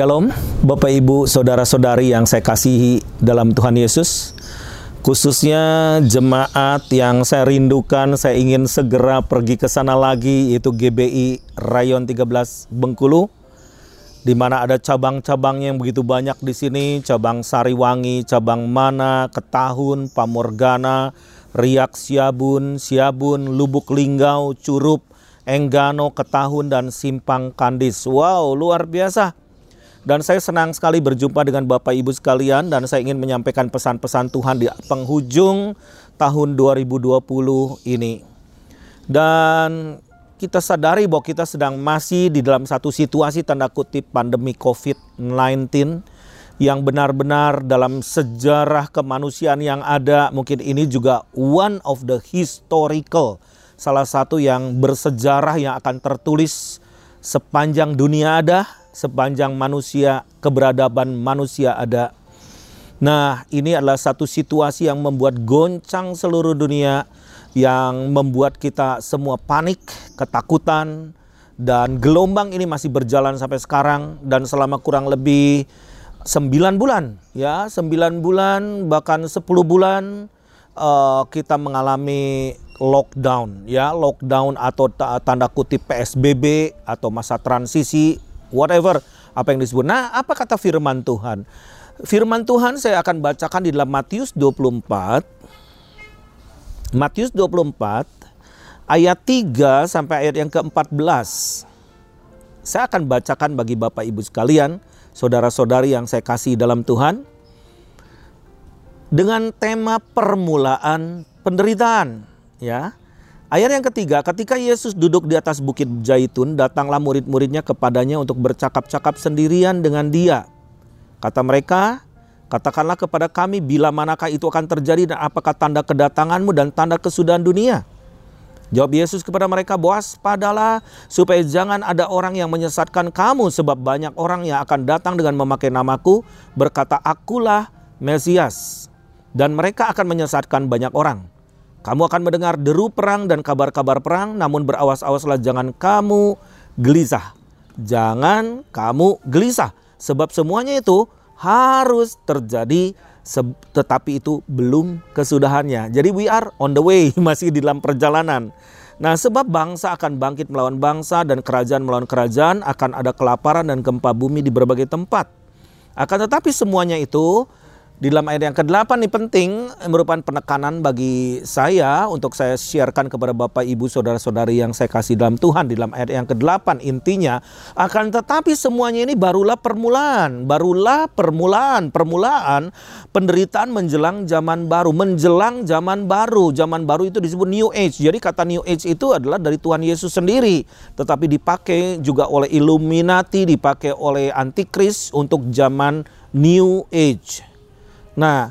Shalom, Bapak Ibu, saudara-saudari yang saya kasihi dalam Tuhan Yesus. Khususnya jemaat yang saya rindukan, saya ingin segera pergi ke sana lagi, yaitu GBI Rayon 13 Bengkulu. Di mana ada cabang-cabang yang begitu banyak di sini, cabang Sariwangi, cabang Mana, Ketahun, Pamorgana, Riak Siabun, Siabun, Lubuk Linggau, Curup, Enggano, Ketahun, dan Simpang Kandis. Wow, luar biasa. Dan saya senang sekali berjumpa dengan Bapak Ibu sekalian dan saya ingin menyampaikan pesan-pesan Tuhan di penghujung tahun 2020 ini. Dan kita sadari bahwa kita sedang masih di dalam satu situasi tanda kutip pandemi COVID-19 yang benar-benar dalam sejarah kemanusiaan yang ada mungkin ini juga one of the historical salah satu yang bersejarah yang akan tertulis sepanjang dunia ada sepanjang manusia, keberadaban manusia ada. Nah, ini adalah satu situasi yang membuat goncang seluruh dunia, yang membuat kita semua panik, ketakutan, dan gelombang ini masih berjalan sampai sekarang dan selama kurang lebih 9 bulan, ya 9 bulan bahkan 10 bulan uh, kita mengalami lockdown, ya lockdown atau tanda kutip PSBB atau masa transisi whatever apa yang disebut. Nah, apa kata firman Tuhan? Firman Tuhan saya akan bacakan di dalam Matius 24. Matius 24 ayat 3 sampai ayat yang ke-14. Saya akan bacakan bagi Bapak Ibu sekalian, saudara-saudari yang saya kasih dalam Tuhan. Dengan tema permulaan penderitaan, ya. Ayat yang ketiga, ketika Yesus duduk di atas bukit Zaitun, datanglah murid-muridnya kepadanya untuk bercakap-cakap sendirian dengan dia. Kata mereka, katakanlah kepada kami bila manakah itu akan terjadi dan apakah tanda kedatanganmu dan tanda kesudahan dunia. Jawab Yesus kepada mereka, padalah supaya jangan ada orang yang menyesatkan kamu sebab banyak orang yang akan datang dengan memakai namaku berkata akulah Mesias. Dan mereka akan menyesatkan banyak orang. Kamu akan mendengar deru perang dan kabar-kabar perang, namun berawas-awaslah jangan kamu gelisah. Jangan kamu gelisah, sebab semuanya itu harus terjadi tetapi itu belum kesudahannya. Jadi we are on the way, masih di dalam perjalanan. Nah, sebab bangsa akan bangkit melawan bangsa dan kerajaan melawan kerajaan, akan ada kelaparan dan gempa bumi di berbagai tempat. Akan tetapi semuanya itu di dalam ayat yang ke-8 ini penting merupakan penekanan bagi saya untuk saya sharekan kepada Bapak Ibu Saudara-saudari yang saya kasih dalam Tuhan di dalam ayat yang ke-8 intinya akan tetapi semuanya ini barulah permulaan, barulah permulaan, permulaan penderitaan menjelang zaman baru, menjelang zaman baru. Zaman baru itu disebut new age. Jadi kata new age itu adalah dari Tuhan Yesus sendiri, tetapi dipakai juga oleh Illuminati, dipakai oleh antikris untuk zaman new age. Nah,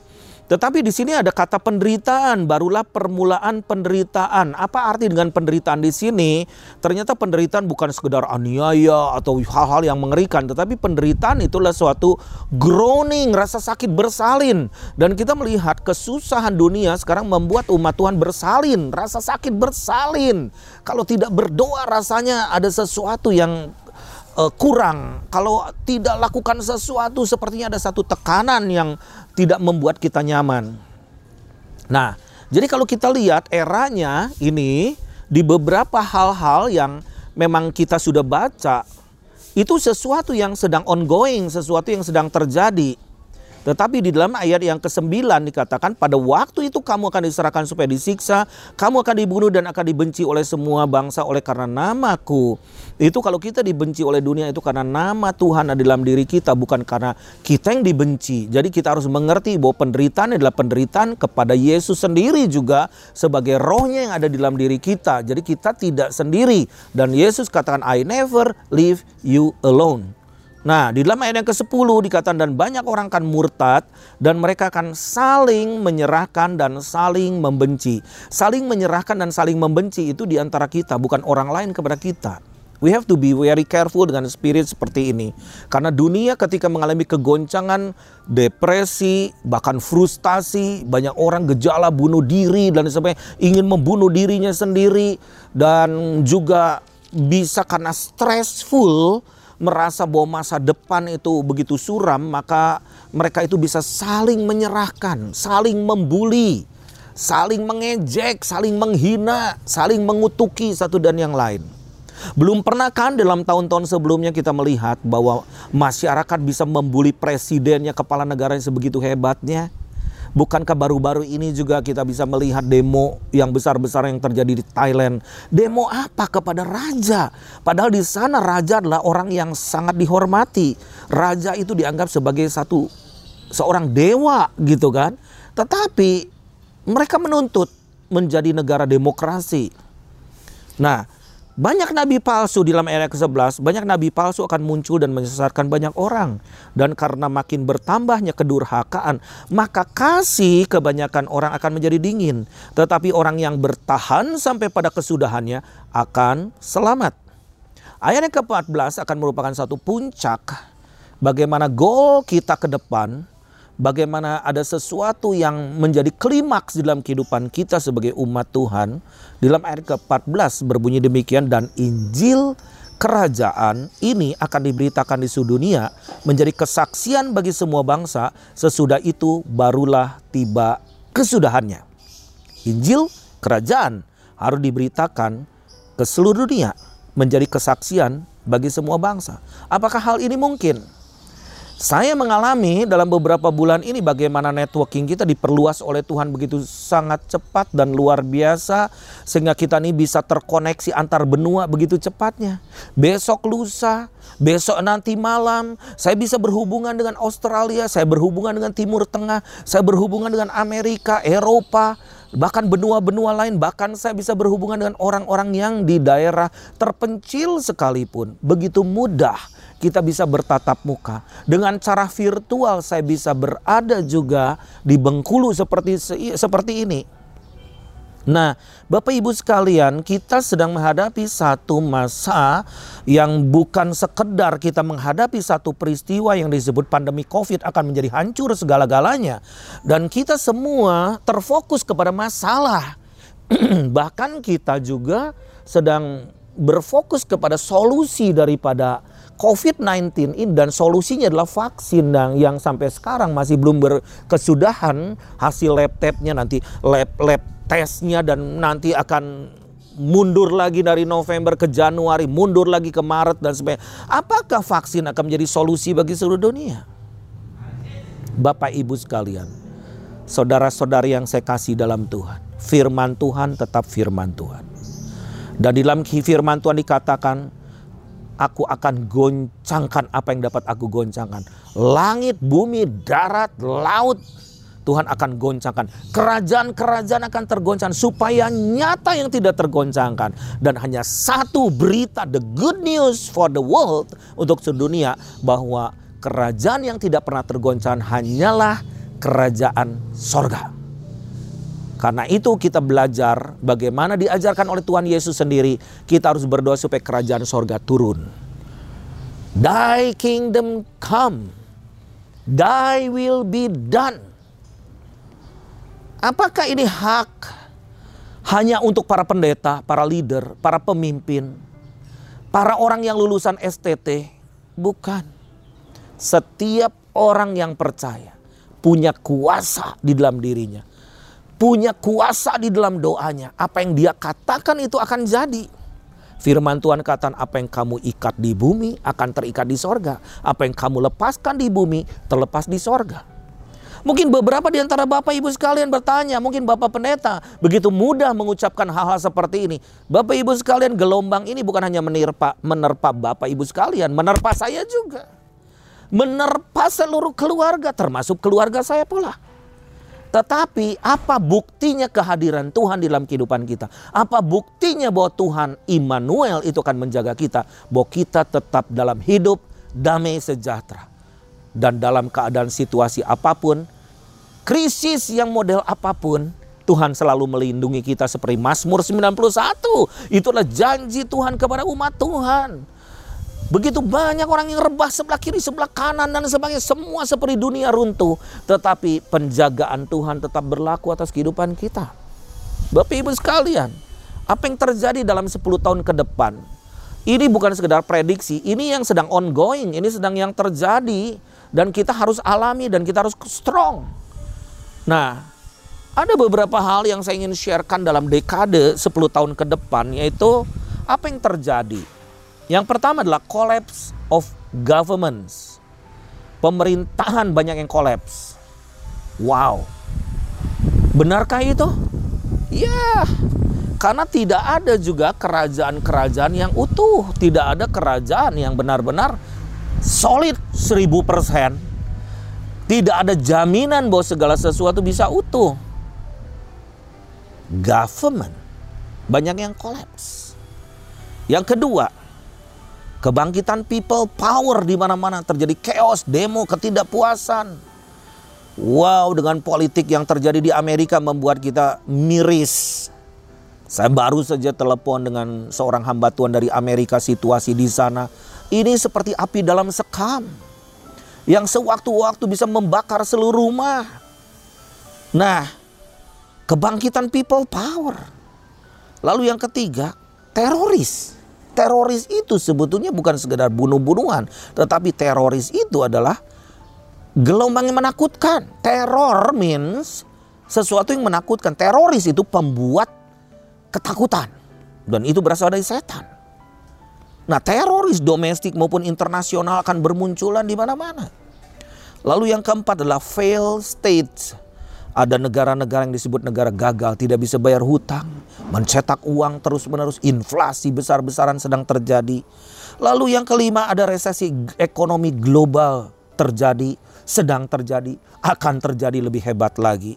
tetapi di sini ada kata penderitaan, barulah permulaan penderitaan. Apa arti dengan penderitaan di sini? Ternyata penderitaan bukan sekedar aniaya atau hal-hal yang mengerikan, tetapi penderitaan itulah suatu groaning, rasa sakit bersalin. Dan kita melihat kesusahan dunia sekarang membuat umat Tuhan bersalin, rasa sakit bersalin. Kalau tidak berdoa rasanya ada sesuatu yang uh, kurang. Kalau tidak lakukan sesuatu sepertinya ada satu tekanan yang tidak membuat kita nyaman. Nah, jadi kalau kita lihat eranya ini di beberapa hal-hal yang memang kita sudah baca itu sesuatu yang sedang ongoing, sesuatu yang sedang terjadi. Tetapi di dalam ayat yang ke-9 dikatakan pada waktu itu kamu akan diserahkan supaya disiksa, kamu akan dibunuh dan akan dibenci oleh semua bangsa oleh karena namaku. Itu kalau kita dibenci oleh dunia itu karena nama Tuhan ada dalam diri kita bukan karena kita yang dibenci. Jadi kita harus mengerti bahwa penderitaan adalah penderitaan kepada Yesus sendiri juga sebagai rohnya yang ada di dalam diri kita. Jadi kita tidak sendiri dan Yesus katakan I never leave you alone. Nah, di dalam ayat yang ke-10 dikatakan dan banyak orang akan murtad dan mereka akan saling menyerahkan dan saling membenci. Saling menyerahkan dan saling membenci itu di antara kita, bukan orang lain kepada kita. We have to be very careful dengan spirit seperti ini. Karena dunia ketika mengalami kegoncangan, depresi, bahkan frustasi, banyak orang gejala bunuh diri dan sebagainya, ingin membunuh dirinya sendiri dan juga bisa karena stressful merasa bahwa masa depan itu begitu suram, maka mereka itu bisa saling menyerahkan, saling membuli, saling mengejek, saling menghina, saling mengutuki satu dan yang lain. Belum pernah kan dalam tahun-tahun sebelumnya kita melihat bahwa masyarakat bisa membuli presidennya, kepala negara yang sebegitu hebatnya. Bukankah baru-baru ini juga kita bisa melihat demo yang besar-besar yang terjadi di Thailand? Demo apa kepada raja? Padahal di sana raja adalah orang yang sangat dihormati. Raja itu dianggap sebagai satu seorang dewa gitu kan. Tetapi mereka menuntut menjadi negara demokrasi. Nah, banyak nabi palsu di dalam ayat ke-11, banyak nabi palsu akan muncul dan menyesatkan banyak orang. Dan karena makin bertambahnya kedurhakaan, maka kasih kebanyakan orang akan menjadi dingin. Tetapi orang yang bertahan sampai pada kesudahannya akan selamat. Ayat yang ke-14 akan merupakan satu puncak bagaimana goal kita ke depan bagaimana ada sesuatu yang menjadi klimaks dalam kehidupan kita sebagai umat Tuhan. Dalam ayat ke-14 berbunyi demikian dan Injil kerajaan ini akan diberitakan di seluruh dunia menjadi kesaksian bagi semua bangsa sesudah itu barulah tiba kesudahannya. Injil kerajaan harus diberitakan ke seluruh dunia menjadi kesaksian bagi semua bangsa. Apakah hal ini mungkin? Saya mengalami dalam beberapa bulan ini bagaimana networking kita diperluas oleh Tuhan begitu sangat cepat dan luar biasa sehingga kita ini bisa terkoneksi antar benua begitu cepatnya. Besok lusa, besok nanti malam saya bisa berhubungan dengan Australia, saya berhubungan dengan Timur Tengah, saya berhubungan dengan Amerika, Eropa, bahkan benua-benua lain, bahkan saya bisa berhubungan dengan orang-orang yang di daerah terpencil sekalipun. Begitu mudah kita bisa bertatap muka. Dengan cara virtual saya bisa berada juga di Bengkulu seperti seperti ini. Nah, Bapak Ibu sekalian, kita sedang menghadapi satu masa yang bukan sekedar kita menghadapi satu peristiwa yang disebut pandemi Covid akan menjadi hancur segala-galanya. Dan kita semua terfokus kepada masalah. Bahkan kita juga sedang berfokus kepada solusi daripada COVID-19 ini dan solusinya adalah vaksin yang, yang sampai sekarang masih belum berkesudahan hasil lab tesnya nanti lab lab tesnya dan nanti akan mundur lagi dari November ke Januari, mundur lagi ke Maret dan sebagainya. Apakah vaksin akan menjadi solusi bagi seluruh dunia? Bapak Ibu sekalian, saudara-saudari yang saya kasih dalam Tuhan, firman Tuhan tetap firman Tuhan. Dan dalam firman Tuhan dikatakan, aku akan goncangkan apa yang dapat aku goncangkan. Langit, bumi, darat, laut, Tuhan akan goncangkan. Kerajaan-kerajaan akan tergoncang supaya nyata yang tidak tergoncangkan. Dan hanya satu berita, the good news for the world untuk sedunia bahwa kerajaan yang tidak pernah tergoncang hanyalah kerajaan sorga. Karena itu kita belajar bagaimana diajarkan oleh Tuhan Yesus sendiri. Kita harus berdoa supaya kerajaan sorga turun. Thy kingdom come. Thy will be done. Apakah ini hak hanya untuk para pendeta, para leader, para pemimpin, para orang yang lulusan STT? Bukan. Setiap orang yang percaya punya kuasa di dalam dirinya punya kuasa di dalam doanya. Apa yang dia katakan itu akan jadi. Firman Tuhan katakan apa yang kamu ikat di bumi akan terikat di sorga. Apa yang kamu lepaskan di bumi terlepas di sorga. Mungkin beberapa di antara Bapak Ibu sekalian bertanya, mungkin Bapak Pendeta begitu mudah mengucapkan hal-hal seperti ini. Bapak Ibu sekalian gelombang ini bukan hanya menerpa, menerpa Bapak Ibu sekalian, menerpa saya juga. Menerpa seluruh keluarga termasuk keluarga saya pula. Tetapi apa buktinya kehadiran Tuhan dalam kehidupan kita? Apa buktinya bahwa Tuhan Immanuel itu akan menjaga kita? Bahwa kita tetap dalam hidup damai sejahtera. Dan dalam keadaan situasi apa pun, krisis yang model apa pun, Tuhan selalu melindungi kita seperti Mazmur 91. Itulah janji Tuhan kepada umat Tuhan. Begitu banyak orang yang rebah sebelah kiri, sebelah kanan dan sebagainya. Semua seperti dunia runtuh. Tetapi penjagaan Tuhan tetap berlaku atas kehidupan kita. Bapak ibu sekalian, apa yang terjadi dalam 10 tahun ke depan? Ini bukan sekedar prediksi, ini yang sedang ongoing, ini sedang yang terjadi dan kita harus alami dan kita harus strong. Nah, ada beberapa hal yang saya ingin sharekan dalam dekade 10 tahun ke depan yaitu apa yang terjadi. Yang pertama adalah collapse of governments. Pemerintahan banyak yang collapse. Wow. Benarkah itu? Ya, karena tidak ada juga kerajaan-kerajaan yang utuh, tidak ada kerajaan yang benar-benar solid 1000%. Tidak ada jaminan bahwa segala sesuatu bisa utuh. Government banyak yang collapse. Yang kedua, kebangkitan people power di mana-mana terjadi chaos, demo, ketidakpuasan. Wow, dengan politik yang terjadi di Amerika membuat kita miris saya baru saja telepon dengan seorang hamba Tuhan dari Amerika situasi di sana. Ini seperti api dalam sekam. Yang sewaktu-waktu bisa membakar seluruh rumah. Nah, kebangkitan people power. Lalu yang ketiga, teroris. Teroris itu sebetulnya bukan sekedar bunuh-bunuhan. Tetapi teroris itu adalah gelombang yang menakutkan. Teror means sesuatu yang menakutkan. Teroris itu pembuat ketakutan. Dan itu berasal dari setan. Nah teroris domestik maupun internasional akan bermunculan di mana-mana. Lalu yang keempat adalah fail states. Ada negara-negara yang disebut negara gagal, tidak bisa bayar hutang, mencetak uang terus-menerus, inflasi besar-besaran sedang terjadi. Lalu yang kelima ada resesi ekonomi global terjadi, sedang terjadi, akan terjadi lebih hebat lagi.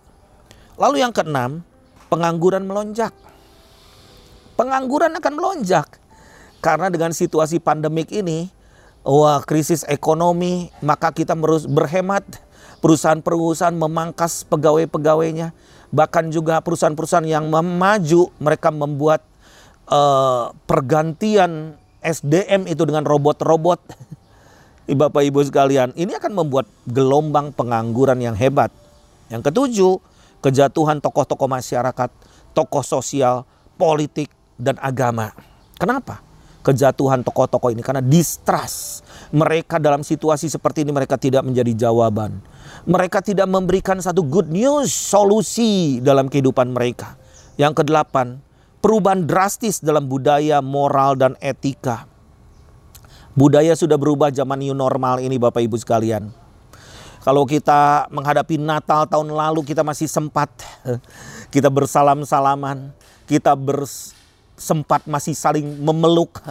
Lalu yang keenam, pengangguran melonjak pengangguran akan melonjak. Karena dengan situasi pandemik ini, wah krisis ekonomi, maka kita harus berhemat. Perusahaan-perusahaan memangkas pegawai-pegawainya. Bahkan juga perusahaan-perusahaan yang maju, mereka membuat uh, pergantian SDM itu dengan robot-robot. Bapak Ibu sekalian, ini akan membuat gelombang pengangguran yang hebat. Yang ketujuh, kejatuhan tokoh-tokoh masyarakat, tokoh sosial, politik, dan agama. Kenapa? Kejatuhan tokoh-tokoh ini karena distrust. Mereka dalam situasi seperti ini mereka tidak menjadi jawaban. Mereka tidak memberikan satu good news, solusi dalam kehidupan mereka. Yang kedelapan, perubahan drastis dalam budaya, moral, dan etika. Budaya sudah berubah zaman new normal ini Bapak Ibu sekalian. Kalau kita menghadapi Natal tahun lalu kita masih sempat kita bersalam-salaman, kita sempat masih saling memeluk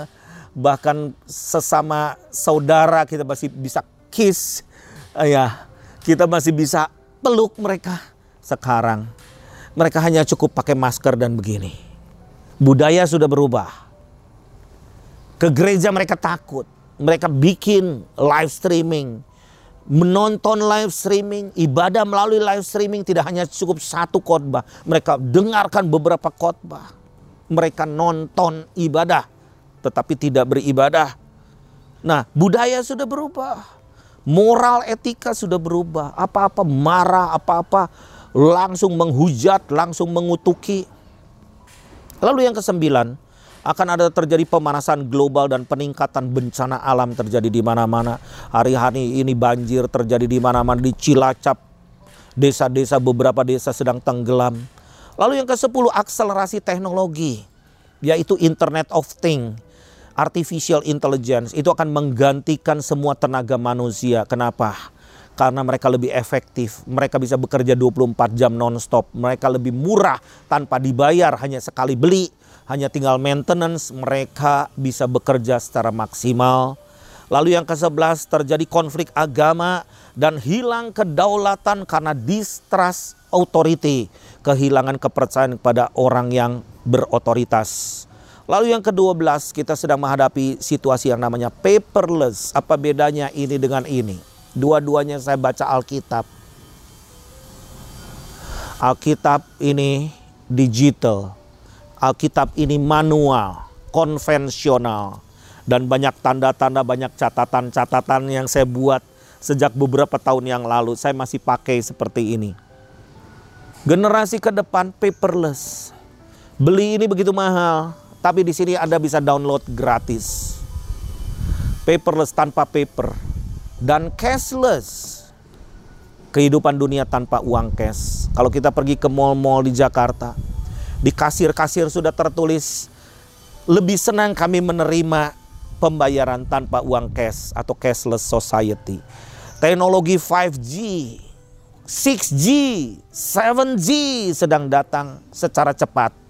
bahkan sesama saudara kita masih bisa kiss ya kita masih bisa peluk mereka sekarang. Mereka hanya cukup pakai masker dan begini. Budaya sudah berubah. Ke gereja mereka takut. Mereka bikin live streaming. Menonton live streaming, ibadah melalui live streaming tidak hanya cukup satu khotbah, mereka dengarkan beberapa khotbah. Mereka nonton ibadah tetapi tidak beribadah. Nah, budaya sudah berubah. Moral etika sudah berubah. Apa-apa marah, apa-apa langsung menghujat, langsung mengutuki. Lalu yang kesembilan, akan ada terjadi pemanasan global dan peningkatan bencana alam terjadi di mana-mana. Hari-hari ini banjir terjadi di mana-mana di Cilacap. Desa-desa beberapa desa sedang tenggelam Lalu yang ke-10 akselerasi teknologi yaitu Internet of Things. Artificial Intelligence itu akan menggantikan semua tenaga manusia. Kenapa? Karena mereka lebih efektif, mereka bisa bekerja 24 jam nonstop, mereka lebih murah tanpa dibayar, hanya sekali beli, hanya tinggal maintenance, mereka bisa bekerja secara maksimal. Lalu yang ke-11 terjadi konflik agama dan hilang kedaulatan karena distrust authority, kehilangan kepercayaan kepada orang yang berotoritas. Lalu yang ke-12 kita sedang menghadapi situasi yang namanya paperless. Apa bedanya ini dengan ini? Dua-duanya saya baca Alkitab. Alkitab ini digital. Alkitab ini manual, konvensional. Dan banyak tanda-tanda, banyak catatan-catatan yang saya buat sejak beberapa tahun yang lalu. Saya masih pakai seperti ini. Generasi ke depan paperless. Beli ini begitu mahal. Tapi di sini Anda bisa download gratis. Paperless tanpa paper dan cashless. Kehidupan dunia tanpa uang cash. Kalau kita pergi ke mall-mall di Jakarta, di kasir-kasir sudah tertulis lebih senang kami menerima pembayaran tanpa uang cash atau cashless society. Teknologi 5G, 6G, 7G sedang datang secara cepat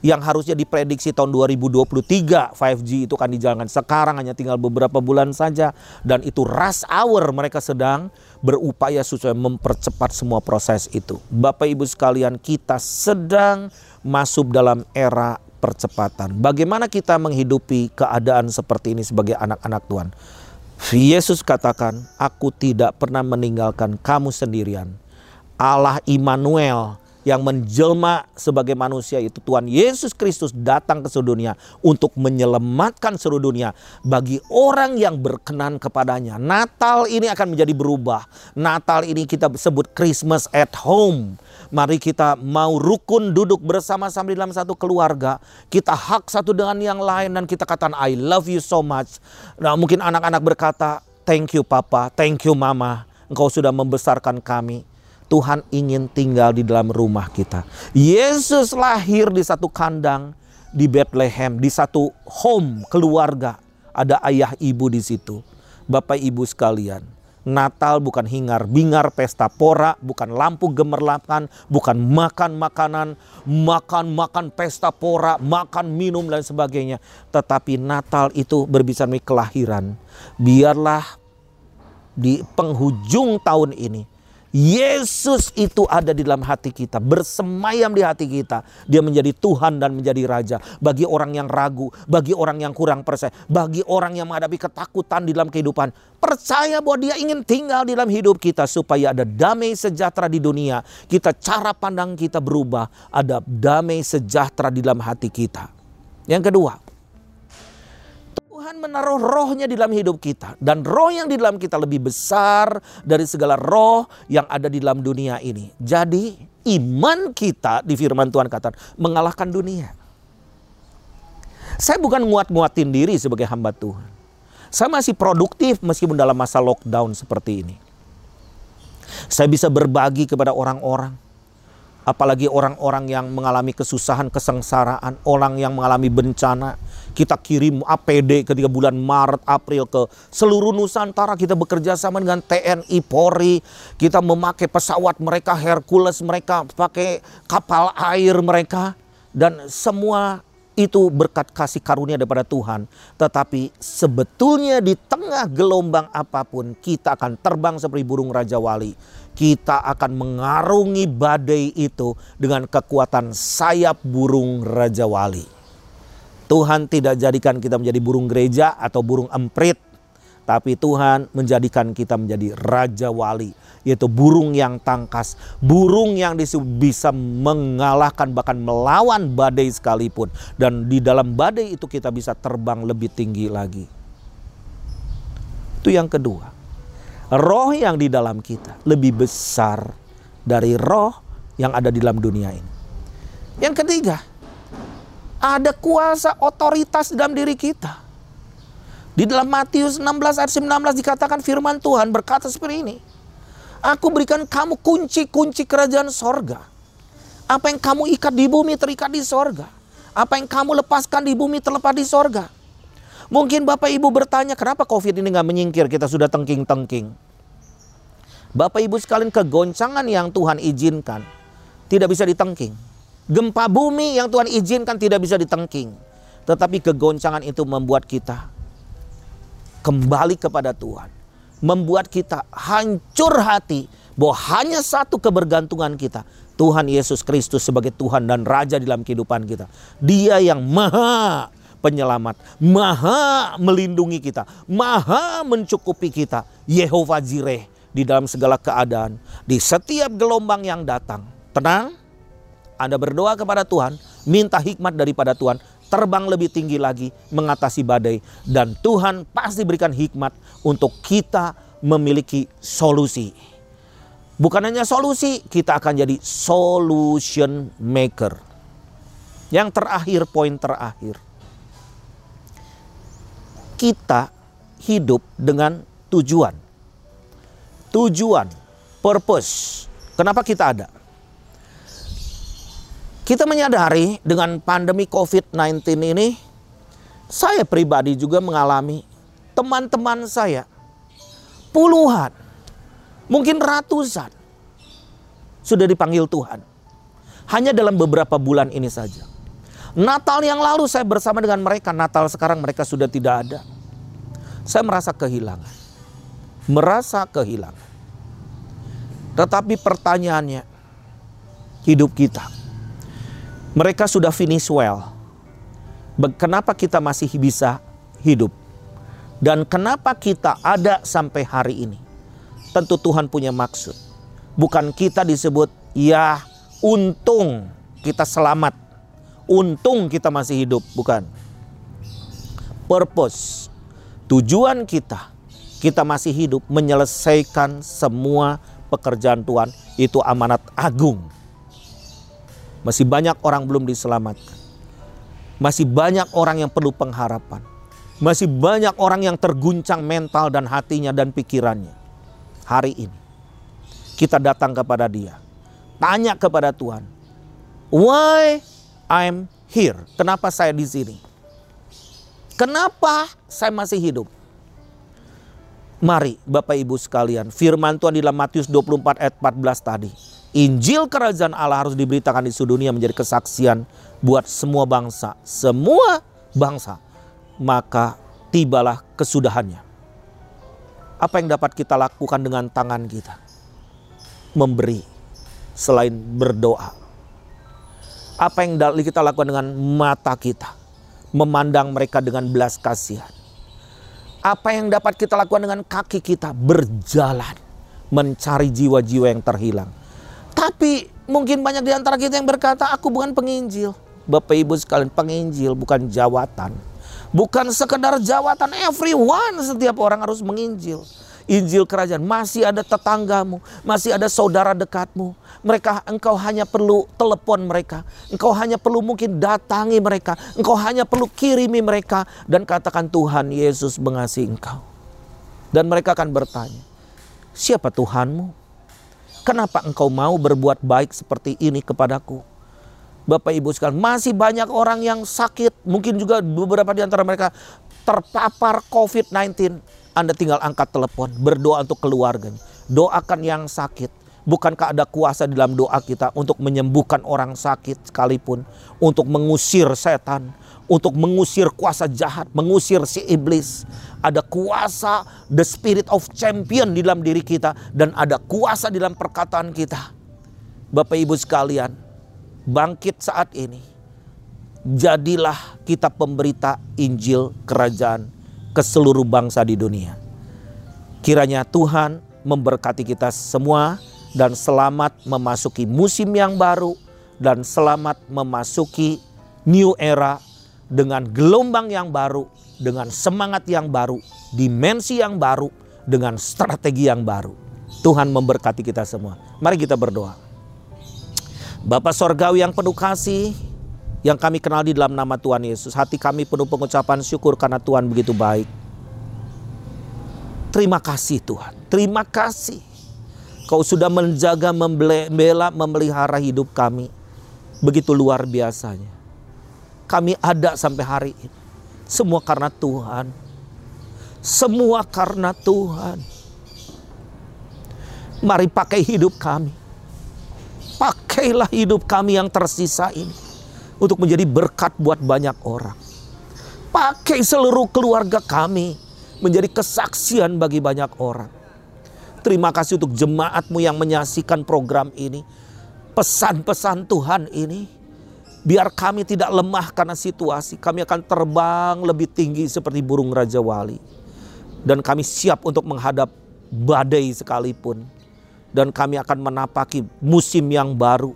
yang harusnya diprediksi tahun 2023 5G itu akan dijalankan sekarang hanya tinggal beberapa bulan saja dan itu rush hour mereka sedang berupaya supaya mempercepat semua proses itu. Bapak Ibu sekalian, kita sedang masuk dalam era percepatan. Bagaimana kita menghidupi keadaan seperti ini sebagai anak-anak Tuhan? Yesus katakan, "Aku tidak pernah meninggalkan kamu sendirian." Allah Immanuel yang menjelma sebagai manusia itu Tuhan Yesus Kristus datang ke seluruh dunia untuk menyelamatkan seluruh dunia bagi orang yang berkenan kepadanya. Natal ini akan menjadi berubah. Natal ini kita sebut Christmas at home. Mari kita mau rukun duduk bersama-sama di dalam satu keluarga. Kita hak satu dengan yang lain dan kita katakan I love you so much. Nah, mungkin anak-anak berkata, "Thank you Papa, thank you Mama. Engkau sudah membesarkan kami." Tuhan ingin tinggal di dalam rumah kita. Yesus lahir di satu kandang di Bethlehem, di satu home keluarga. Ada ayah ibu di situ. Bapak ibu sekalian, Natal bukan hingar bingar pesta pora, bukan lampu gemerlapan, bukan makan makanan, makan makan pesta pora, makan minum dan sebagainya. Tetapi Natal itu berbicara kelahiran. Biarlah di penghujung tahun ini Yesus itu ada di dalam hati kita, bersemayam di hati kita. Dia menjadi Tuhan dan menjadi Raja. Bagi orang yang ragu, bagi orang yang kurang percaya, bagi orang yang menghadapi ketakutan di dalam kehidupan. Percaya bahwa dia ingin tinggal di dalam hidup kita supaya ada damai sejahtera di dunia. Kita cara pandang kita berubah, ada damai sejahtera di dalam hati kita. Yang kedua, Tuhan menaruh rohnya di dalam hidup kita. Dan roh yang di dalam kita lebih besar dari segala roh yang ada di dalam dunia ini. Jadi iman kita di firman Tuhan kata mengalahkan dunia. Saya bukan nguat-nguatin diri sebagai hamba Tuhan. Saya masih produktif meskipun dalam masa lockdown seperti ini. Saya bisa berbagi kepada orang-orang apalagi orang-orang yang mengalami kesusahan, kesengsaraan, orang yang mengalami bencana, kita kirim APD ketika bulan Maret, April ke seluruh Nusantara. Kita bekerja sama dengan TNI, Polri. Kita memakai pesawat mereka, Hercules mereka, pakai kapal air mereka. Dan semua itu berkat kasih karunia daripada Tuhan. Tetapi sebetulnya di tengah gelombang apa pun kita akan terbang seperti burung Raja Wali. Kita akan mengarungi badai itu dengan kekuatan sayap burung Raja Wali. Tuhan tidak jadikan kita menjadi burung gereja atau burung emprit. Tapi Tuhan menjadikan kita menjadi raja wali. Yaitu burung yang tangkas. Burung yang bisa mengalahkan bahkan melawan badai sekalipun. Dan di dalam badai itu kita bisa terbang lebih tinggi lagi. Itu yang kedua. Roh yang di dalam kita lebih besar dari roh yang ada di dalam dunia ini. Yang ketiga, ada kuasa otoritas dalam diri kita. Di dalam Matius 16 ayat 19 dikatakan firman Tuhan berkata seperti ini. Aku berikan kamu kunci-kunci kerajaan sorga. Apa yang kamu ikat di bumi terikat di sorga. Apa yang kamu lepaskan di bumi terlepas di sorga. Mungkin Bapak Ibu bertanya kenapa COVID ini nggak menyingkir kita sudah tengking-tengking. Bapak Ibu sekalian kegoncangan yang Tuhan izinkan tidak bisa ditengking. Gempa bumi yang Tuhan izinkan tidak bisa ditengking. Tetapi kegoncangan itu membuat kita kembali kepada Tuhan. Membuat kita hancur hati bahwa hanya satu kebergantungan kita. Tuhan Yesus Kristus sebagai Tuhan dan Raja dalam kehidupan kita. Dia yang maha penyelamat, maha melindungi kita, maha mencukupi kita. Yehova Jireh di dalam segala keadaan, di setiap gelombang yang datang. Tenang, anda berdoa kepada Tuhan, minta hikmat daripada Tuhan, terbang lebih tinggi lagi, mengatasi badai, dan Tuhan pasti berikan hikmat untuk kita memiliki solusi. Bukan hanya solusi, kita akan jadi solution maker. Yang terakhir, poin terakhir. kita hidup dengan tujuan. Tujuan, purpose. Kenapa kita ada? Kita menyadari dengan pandemi COVID-19 ini, saya pribadi juga mengalami teman-teman saya puluhan, mungkin ratusan sudah dipanggil Tuhan. Hanya dalam beberapa bulan ini saja. Natal yang lalu saya bersama dengan mereka, Natal sekarang mereka sudah tidak ada. Saya merasa kehilangan. Merasa kehilangan. Tetapi pertanyaannya, hidup kita mereka sudah finish well. Kenapa kita masih bisa hidup? Dan kenapa kita ada sampai hari ini? Tentu Tuhan punya maksud. Bukan kita disebut, ya untung kita selamat. Untung kita masih hidup, bukan. Purpose, tujuan kita, kita masih hidup menyelesaikan semua pekerjaan Tuhan. Itu amanat agung masih banyak orang belum diselamatkan. Masih banyak orang yang perlu pengharapan. Masih banyak orang yang terguncang mental dan hatinya dan pikirannya. Hari ini kita datang kepada Dia. Tanya kepada Tuhan, "Why I'm here?" Kenapa saya di sini? Kenapa saya masih hidup? Mari Bapak Ibu sekalian, firman Tuhan di dalam Matius 24 ayat 14 tadi Injil kerajaan Allah harus diberitakan di seluruh dunia menjadi kesaksian buat semua bangsa, semua bangsa. Maka tibalah kesudahannya. Apa yang dapat kita lakukan dengan tangan kita? Memberi selain berdoa. Apa yang kita lakukan dengan mata kita? Memandang mereka dengan belas kasihan. Apa yang dapat kita lakukan dengan kaki kita? Berjalan mencari jiwa-jiwa yang terhilang tapi mungkin banyak di antara kita yang berkata, aku bukan penginjil. Bapak Ibu sekalian, penginjil bukan jawatan. Bukan sekedar jawatan, everyone, setiap orang harus menginjil. Injil kerajaan, masih ada tetanggamu, masih ada saudara dekatmu. Mereka, engkau hanya perlu telepon mereka. Engkau hanya perlu mungkin datangi mereka. Engkau hanya perlu kirimi mereka. Dan katakan Tuhan Yesus mengasihi engkau. Dan mereka akan bertanya, siapa Tuhanmu? Kenapa engkau mau berbuat baik seperti ini kepadaku? Bapak Ibu sekalian, masih banyak orang yang sakit, mungkin juga beberapa di antara mereka terpapar COVID-19. Anda tinggal angkat telepon, berdoa untuk keluarganya. Doakan yang sakit. Bukankah ada kuasa dalam doa kita untuk menyembuhkan orang sakit sekalipun, untuk mengusir setan, untuk mengusir kuasa jahat, mengusir si iblis. Ada kuasa the spirit of champion di dalam diri kita dan ada kuasa di dalam perkataan kita. Bapak Ibu sekalian, bangkit saat ini. Jadilah kita pemberita Injil kerajaan ke seluruh bangsa di dunia. Kiranya Tuhan memberkati kita semua dan selamat memasuki musim yang baru dan selamat memasuki new era dengan gelombang yang baru, dengan semangat yang baru, dimensi yang baru, dengan strategi yang baru. Tuhan memberkati kita semua. Mari kita berdoa. Bapak Sorgawi yang penuh kasih, yang kami kenal di dalam nama Tuhan Yesus. Hati kami penuh pengucapan syukur karena Tuhan begitu baik. Terima kasih Tuhan, terima kasih. Kau sudah menjaga, membela, memelihara hidup kami. Begitu luar biasanya kami ada sampai hari ini. Semua karena Tuhan. Semua karena Tuhan. Mari pakai hidup kami. Pakailah hidup kami yang tersisa ini. Untuk menjadi berkat buat banyak orang. Pakai seluruh keluarga kami. Menjadi kesaksian bagi banyak orang. Terima kasih untuk jemaatmu yang menyaksikan program ini. Pesan-pesan Tuhan ini Biar kami tidak lemah karena situasi. Kami akan terbang lebih tinggi seperti burung Raja Wali. Dan kami siap untuk menghadap badai sekalipun. Dan kami akan menapaki musim yang baru.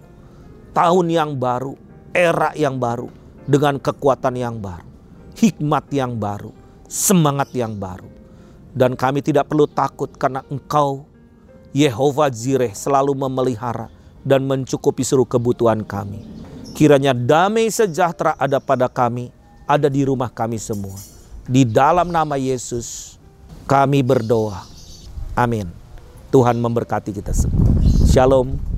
Tahun yang baru. Era yang baru. Dengan kekuatan yang baru. Hikmat yang baru. Semangat yang baru. Dan kami tidak perlu takut karena engkau Yehova Jireh selalu memelihara dan mencukupi seluruh kebutuhan kami. Kiranya damai sejahtera ada pada kami, ada di rumah kami semua. Di dalam nama Yesus kami berdoa. Amin. Tuhan memberkati kita semua. Shalom.